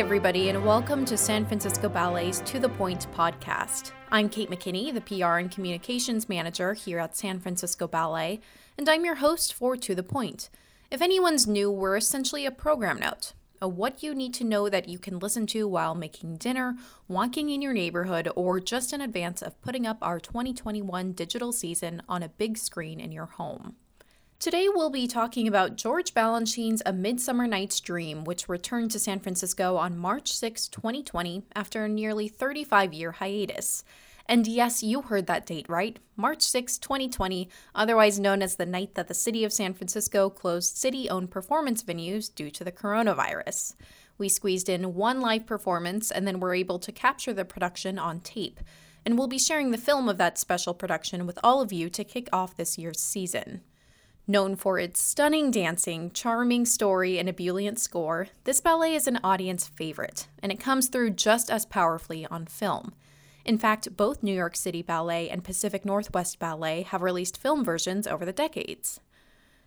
Everybody, and welcome to San Francisco Ballet's To the Point podcast. I'm Kate McKinney, the PR and Communications Manager here at San Francisco Ballet, and I'm your host for To the Point. If anyone's new, we're essentially a program note, a what you need to know that you can listen to while making dinner, walking in your neighborhood, or just in advance of putting up our 2021 digital season on a big screen in your home. Today we'll be talking about George Balanchine's A Midsummer Night's Dream, which returned to San Francisco on March 6, 2020, after a nearly 35 year hiatus. And yes, you heard that date right March 6, 2020, otherwise known as the night that the city of San Francisco closed city owned performance venues due to the coronavirus. We squeezed in one live performance and then were able to capture the production on tape. And we'll be sharing the film of that special production with all of you to kick off this year's season. Known for its stunning dancing, charming story, and ebullient score, this ballet is an audience favorite, and it comes through just as powerfully on film. In fact, both New York City Ballet and Pacific Northwest Ballet have released film versions over the decades.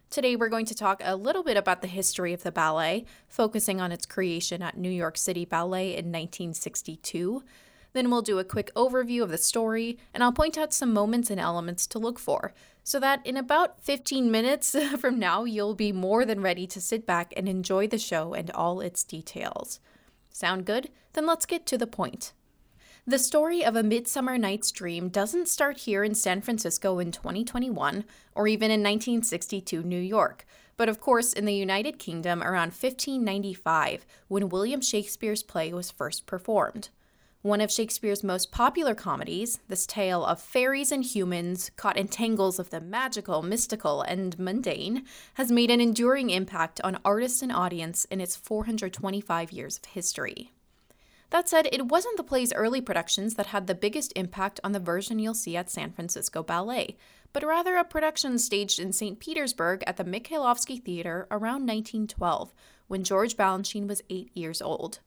Today, we're going to talk a little bit about the history of the ballet, focusing on its creation at New York City Ballet in 1962. Then we'll do a quick overview of the story, and I'll point out some moments and elements to look for, so that in about 15 minutes from now, you'll be more than ready to sit back and enjoy the show and all its details. Sound good? Then let's get to the point. The story of A Midsummer Night's Dream doesn't start here in San Francisco in 2021 or even in 1962 New York, but of course in the United Kingdom around 1595 when William Shakespeare's play was first performed. One of Shakespeare's most popular comedies, this tale of fairies and humans caught in tangles of the magical, mystical, and mundane, has made an enduring impact on artists and audience in its 425 years of history. That said, it wasn't the play's early productions that had the biggest impact on the version you'll see at San Francisco Ballet, but rather a production staged in St. Petersburg at the Mikhailovsky Theater around 1912, when George Balanchine was eight years old.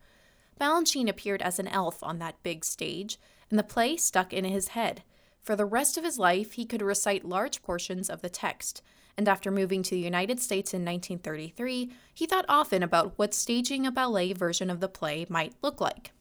Balanchine appeared as an elf on that big stage, and the play stuck in his head. For the rest of his life, he could recite large portions of the text, and after moving to the United States in 1933, he thought often about what staging a ballet version of the play might look like.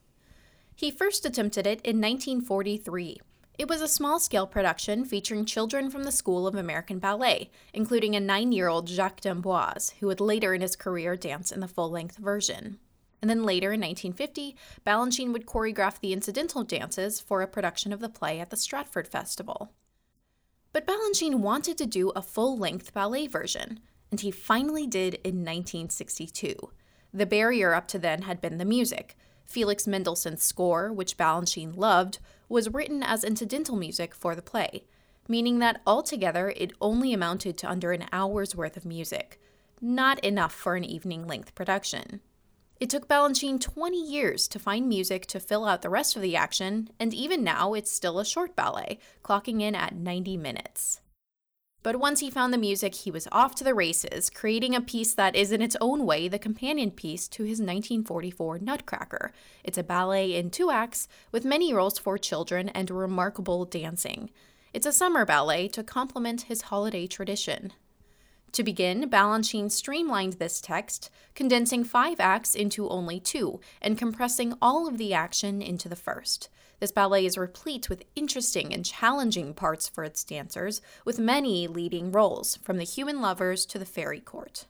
He first attempted it in 1943. It was a small scale production featuring children from the School of American Ballet, including a nine year old Jacques d'Amboise, who would later in his career dance in the full length version. And then later in 1950, Balanchine would choreograph the incidental dances for a production of the play at the Stratford Festival. But Balanchine wanted to do a full length ballet version, and he finally did in 1962. The barrier up to then had been the music. Felix Mendelssohn's score, which Balanchine loved, was written as incidental music for the play, meaning that altogether it only amounted to under an hour's worth of music. Not enough for an evening length production. It took Balanchine 20 years to find music to fill out the rest of the action, and even now it's still a short ballet, clocking in at 90 minutes. But once he found the music, he was off to the races, creating a piece that is in its own way the companion piece to his 1944 Nutcracker. It's a ballet in two acts with many roles for children and remarkable dancing. It's a summer ballet to complement his holiday tradition. To begin, Balanchine streamlined this text, condensing five acts into only two and compressing all of the action into the first. This ballet is replete with interesting and challenging parts for its dancers, with many leading roles, from the human lovers to the fairy court.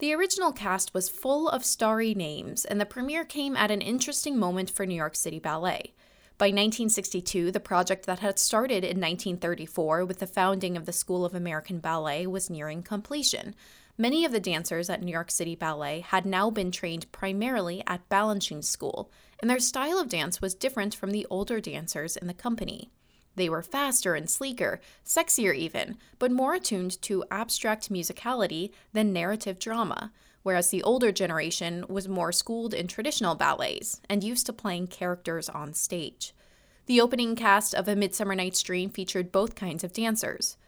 The original cast was full of starry names, and the premiere came at an interesting moment for New York City Ballet. By 1962, the project that had started in 1934 with the founding of the School of American Ballet was nearing completion. Many of the dancers at New York City Ballet had now been trained primarily at Balanchine School, and their style of dance was different from the older dancers in the company. They were faster and sleeker, sexier even, but more attuned to abstract musicality than narrative drama whereas the older generation was more schooled in traditional ballets and used to playing characters on stage. The opening cast of A Midsummer Night's Dream featured both kinds of dancers.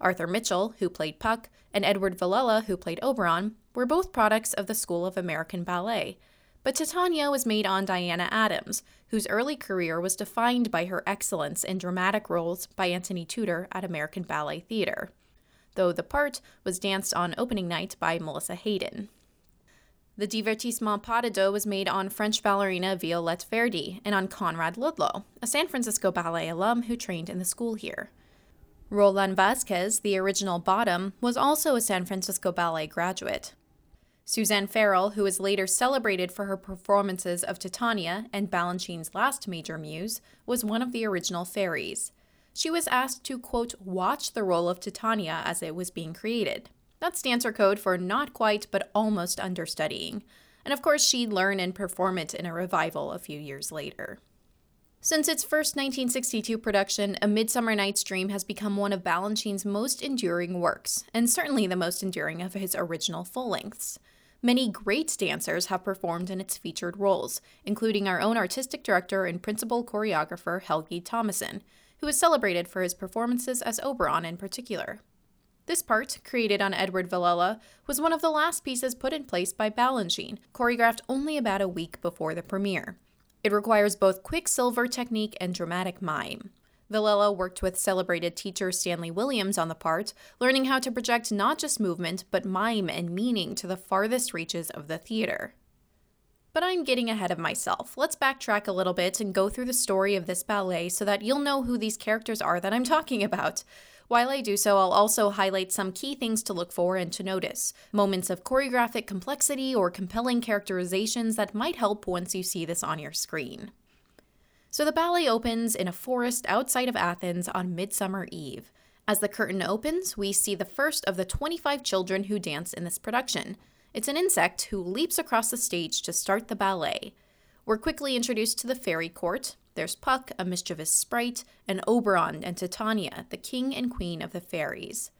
Arthur Mitchell, who played Puck, and Edward Villella, who played Oberon, were both products of the School of American Ballet. But Titania was made on Diana Adams, whose early career was defined by her excellence in dramatic roles by Antony Tudor at American Ballet Theatre, though the part was danced on opening night by Melissa Hayden. The divertissement pas de deux was made on French ballerina Violette Verdy and on Conrad Ludlow, a San Francisco Ballet alum who trained in the school here. Roland Vasquez, the original Bottom, was also a San Francisco Ballet graduate. Suzanne Farrell, who was later celebrated for her performances of Titania and Balanchine's last major muse, was one of the original fairies. She was asked to, quote, watch the role of Titania as it was being created. That's dancer code for not quite but almost understudying. And of course, she'd learn and perform it in a revival a few years later. Since its first 1962 production, A Midsummer Night's Dream has become one of Balanchine's most enduring works, and certainly the most enduring of his original full lengths. Many great dancers have performed in its featured roles, including our own artistic director and principal choreographer Helgi Tomasson, who is celebrated for his performances as Oberon in particular. This part, created on Edward Villella, was one of the last pieces put in place by Balanchine, choreographed only about a week before the premiere. It requires both quicksilver technique and dramatic mime. Villella worked with celebrated teacher Stanley Williams on the part, learning how to project not just movement, but mime and meaning to the farthest reaches of the theater. But I'm getting ahead of myself. Let's backtrack a little bit and go through the story of this ballet so that you'll know who these characters are that I'm talking about. While I do so, I'll also highlight some key things to look for and to notice moments of choreographic complexity or compelling characterizations that might help once you see this on your screen. So the ballet opens in a forest outside of Athens on Midsummer Eve. As the curtain opens, we see the first of the 25 children who dance in this production. It's an insect who leaps across the stage to start the ballet. We're quickly introduced to the fairy court, there's Puck, a mischievous sprite, and Oberon and Titania, the king and queen of the fairies.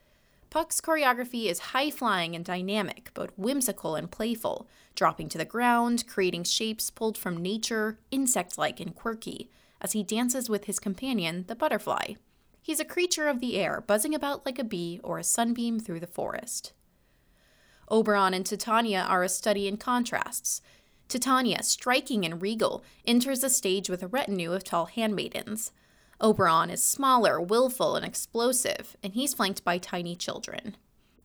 Puck's choreography is high flying and dynamic, but whimsical and playful, dropping to the ground, creating shapes pulled from nature, insect like and quirky, as he dances with his companion, the butterfly. He's a creature of the air, buzzing about like a bee or a sunbeam through the forest. Oberon and Titania are a study in contrasts. Titania, striking and regal, enters the stage with a retinue of tall handmaidens. Oberon is smaller, willful, and explosive, and he's flanked by tiny children.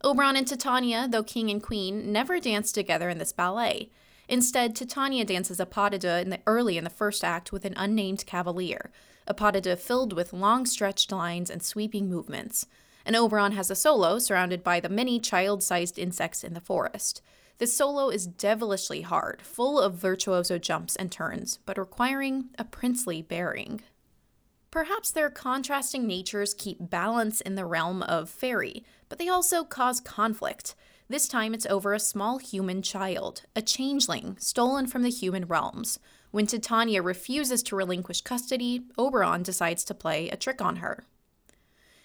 Oberon and Titania, though king and queen, never dance together in this ballet. Instead, Titania dances a pas de deux in the early in the first act with an unnamed cavalier, a pas de deux filled with long stretched lines and sweeping movements. And Oberon has a solo surrounded by the many child-sized insects in the forest. This solo is devilishly hard, full of virtuoso jumps and turns, but requiring a princely bearing. Perhaps their contrasting natures keep balance in the realm of fairy, but they also cause conflict. This time it's over a small human child, a changeling stolen from the human realms. When Titania refuses to relinquish custody, Oberon decides to play a trick on her.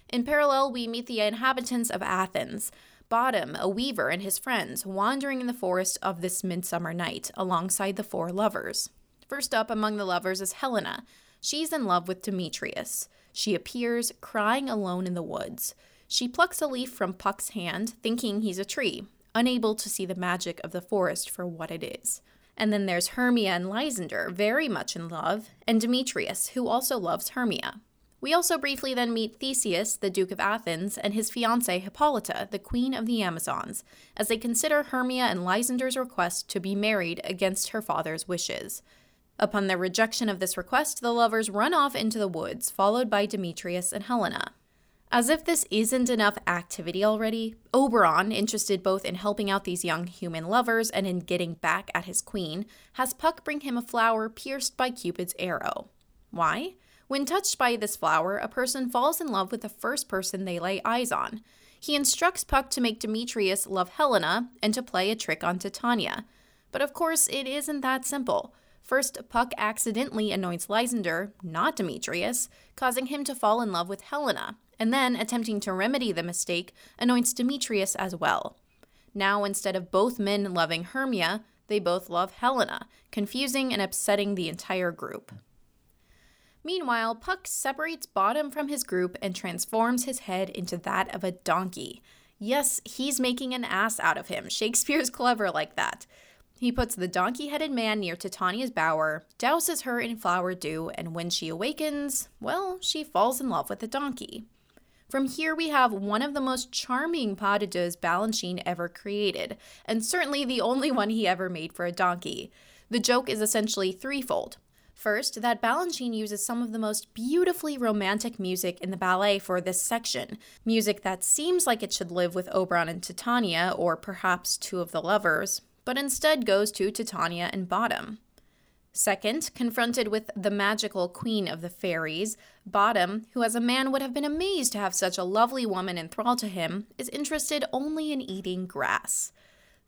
In parallel, we meet the inhabitants of Athens, Bottom, a weaver, and his friends wandering in the forest of this midsummer night alongside the four lovers. First up among the lovers is Helena. She's in love with Demetrius. She appears crying alone in the woods. She plucks a leaf from Puck's hand, thinking he's a tree, unable to see the magic of the forest for what it is. And then there's Hermia and Lysander, very much in love, and Demetrius, who also loves Hermia. We also briefly then meet Theseus, the Duke of Athens, and his fiancée Hippolyta, the Queen of the Amazons, as they consider Hermia and Lysander's request to be married against her father's wishes. Upon their rejection of this request, the lovers run off into the woods, followed by Demetrius and Helena. As if this isn't enough activity already, Oberon, interested both in helping out these young human lovers and in getting back at his queen, has Puck bring him a flower pierced by Cupid's arrow. Why? When touched by this flower, a person falls in love with the first person they lay eyes on. He instructs Puck to make Demetrius love Helena and to play a trick on Titania. But of course, it isn't that simple. First, Puck accidentally anoints Lysander, not Demetrius, causing him to fall in love with Helena, and then, attempting to remedy the mistake, anoints Demetrius as well. Now, instead of both men loving Hermia, they both love Helena, confusing and upsetting the entire group. Meanwhile, Puck separates Bottom from his group and transforms his head into that of a donkey. Yes, he's making an ass out of him. Shakespeare's clever like that. He puts the donkey headed man near Titania's bower, douses her in flower dew, and when she awakens, well, she falls in love with the donkey. From here, we have one of the most charming pas de deux Balanchine ever created, and certainly the only one he ever made for a donkey. The joke is essentially threefold. First, that Balanchine uses some of the most beautifully romantic music in the ballet for this section. Music that seems like it should live with Oberon and Titania, or perhaps two of the lovers, but instead goes to Titania and Bottom. Second, confronted with the magical queen of the fairies, Bottom, who as a man would have been amazed to have such a lovely woman enthralled to him, is interested only in eating grass.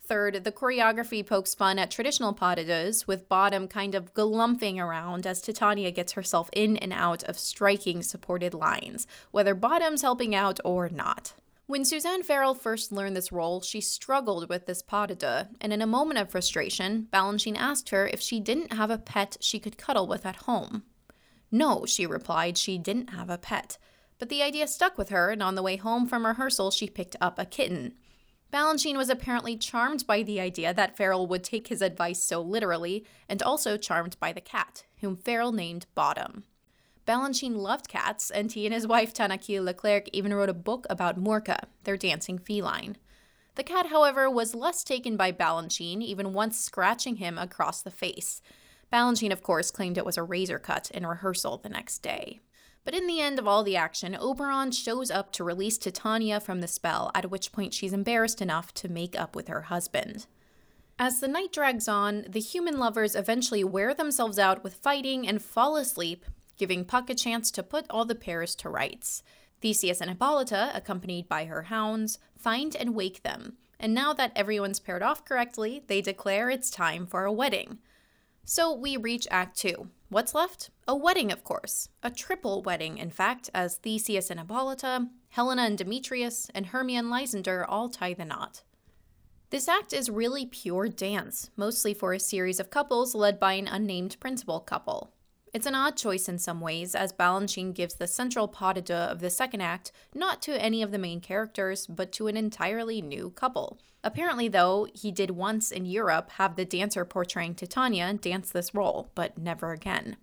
Third, the choreography pokes fun at traditional pas de deux, with Bottom kind of glumping around as Titania gets herself in and out of striking supported lines, whether Bottom's helping out or not. When Suzanne Farrell first learned this role, she struggled with this pas de deux, and in a moment of frustration, Balanchine asked her if she didn't have a pet she could cuddle with at home. No, she replied, she didn't have a pet. But the idea stuck with her, and on the way home from rehearsal, she picked up a kitten. Balanchine was apparently charmed by the idea that Farrell would take his advice so literally, and also charmed by the cat, whom Farrell named Bottom. Balanchine loved cats, and he and his wife Tanaquil Le Clercq even wrote a book about Mourka, their dancing feline. The cat, however, was less taken by Balanchine, even once scratching him across the face. Balanchine, of course, claimed it was a razor cut in rehearsal the next day. But in the end of all the action, Oberon shows up to release Titania from the spell, at which point she's embarrassed enough to make up with her husband. As the night drags on, the human lovers eventually wear themselves out with fighting and fall asleep, giving Puck a chance to put all the pairs to rights. Theseus and Hippolyta, accompanied by her hounds, find and wake them, and now that everyone's paired off correctly, they declare it's time for a wedding. So we reach Act 2. What's left? A wedding, of course. A triple wedding, in fact, as Theseus and Hippolyta, Helena and Demetrius, and Hermia and Lysander all tie the knot. This act is really pure dance, mostly for a series of couples led by an unnamed principal couple. It's an odd choice in some ways, as Balanchine gives the central pas de deux of the second act not to any of the main characters, but to an entirely new couple. Apparently, though, he did once in Europe have the dancer portraying Titania dance this role, but never again.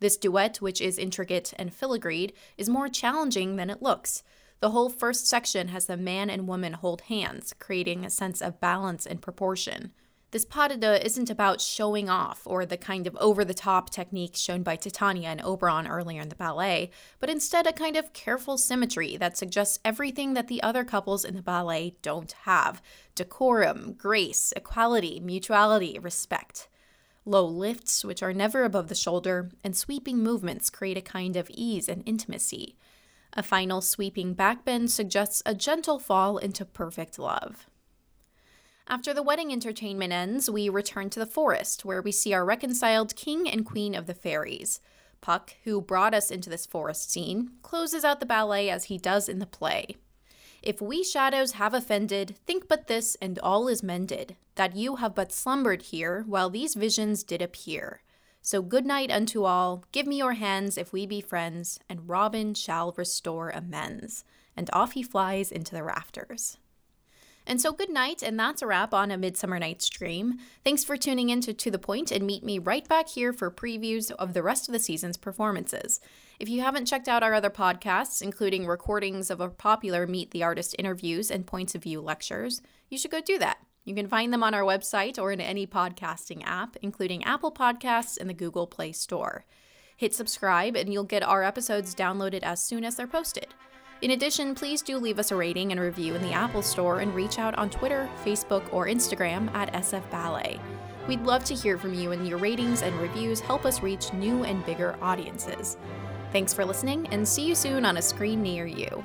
This duet, which is intricate and filigreed, is more challenging than it looks. The whole first section has the man and woman hold hands, creating a sense of balance and proportion. This pas de deux isn't about showing off or the kind of over the top techniques shown by Titania and Oberon earlier in the ballet, but instead a kind of careful symmetry that suggests everything that the other couples in the ballet don't have decorum, grace, equality, mutuality, respect. Low lifts, which are never above the shoulder, and sweeping movements create a kind of ease and intimacy. A final sweeping backbend suggests a gentle fall into perfect love. After the wedding entertainment ends, we return to the forest, where we see our reconciled king and queen of the fairies. Puck, who brought us into this forest scene, closes out the ballet as he does in the play. If we shadows have offended, think but this, and all is mended, that you have but slumbered here, while these visions did appear. So good night unto all, give me your hands if we be friends, and Robin shall restore amends. And off he flies into the rafters. And so good night, and that's a wrap on A Midsummer Night's Dream. Thanks for tuning in to To The Point, and meet me right back here for previews of the rest of the season's performances. If you haven't checked out our other podcasts, including recordings of our popular Meet the Artist interviews and points of view lectures, you should go do that. You can find them on our website or in any podcasting app, including Apple Podcasts and the Google Play Store. Hit subscribe, and you'll get our episodes downloaded as soon as they're posted. In addition, please do leave us a rating and review in the Apple Store and reach out on Twitter, Facebook, or Instagram at SF Ballet. We'd love to hear from you, and your ratings and reviews help us reach new and bigger audiences. Thanks for listening, and see you soon on a screen near you.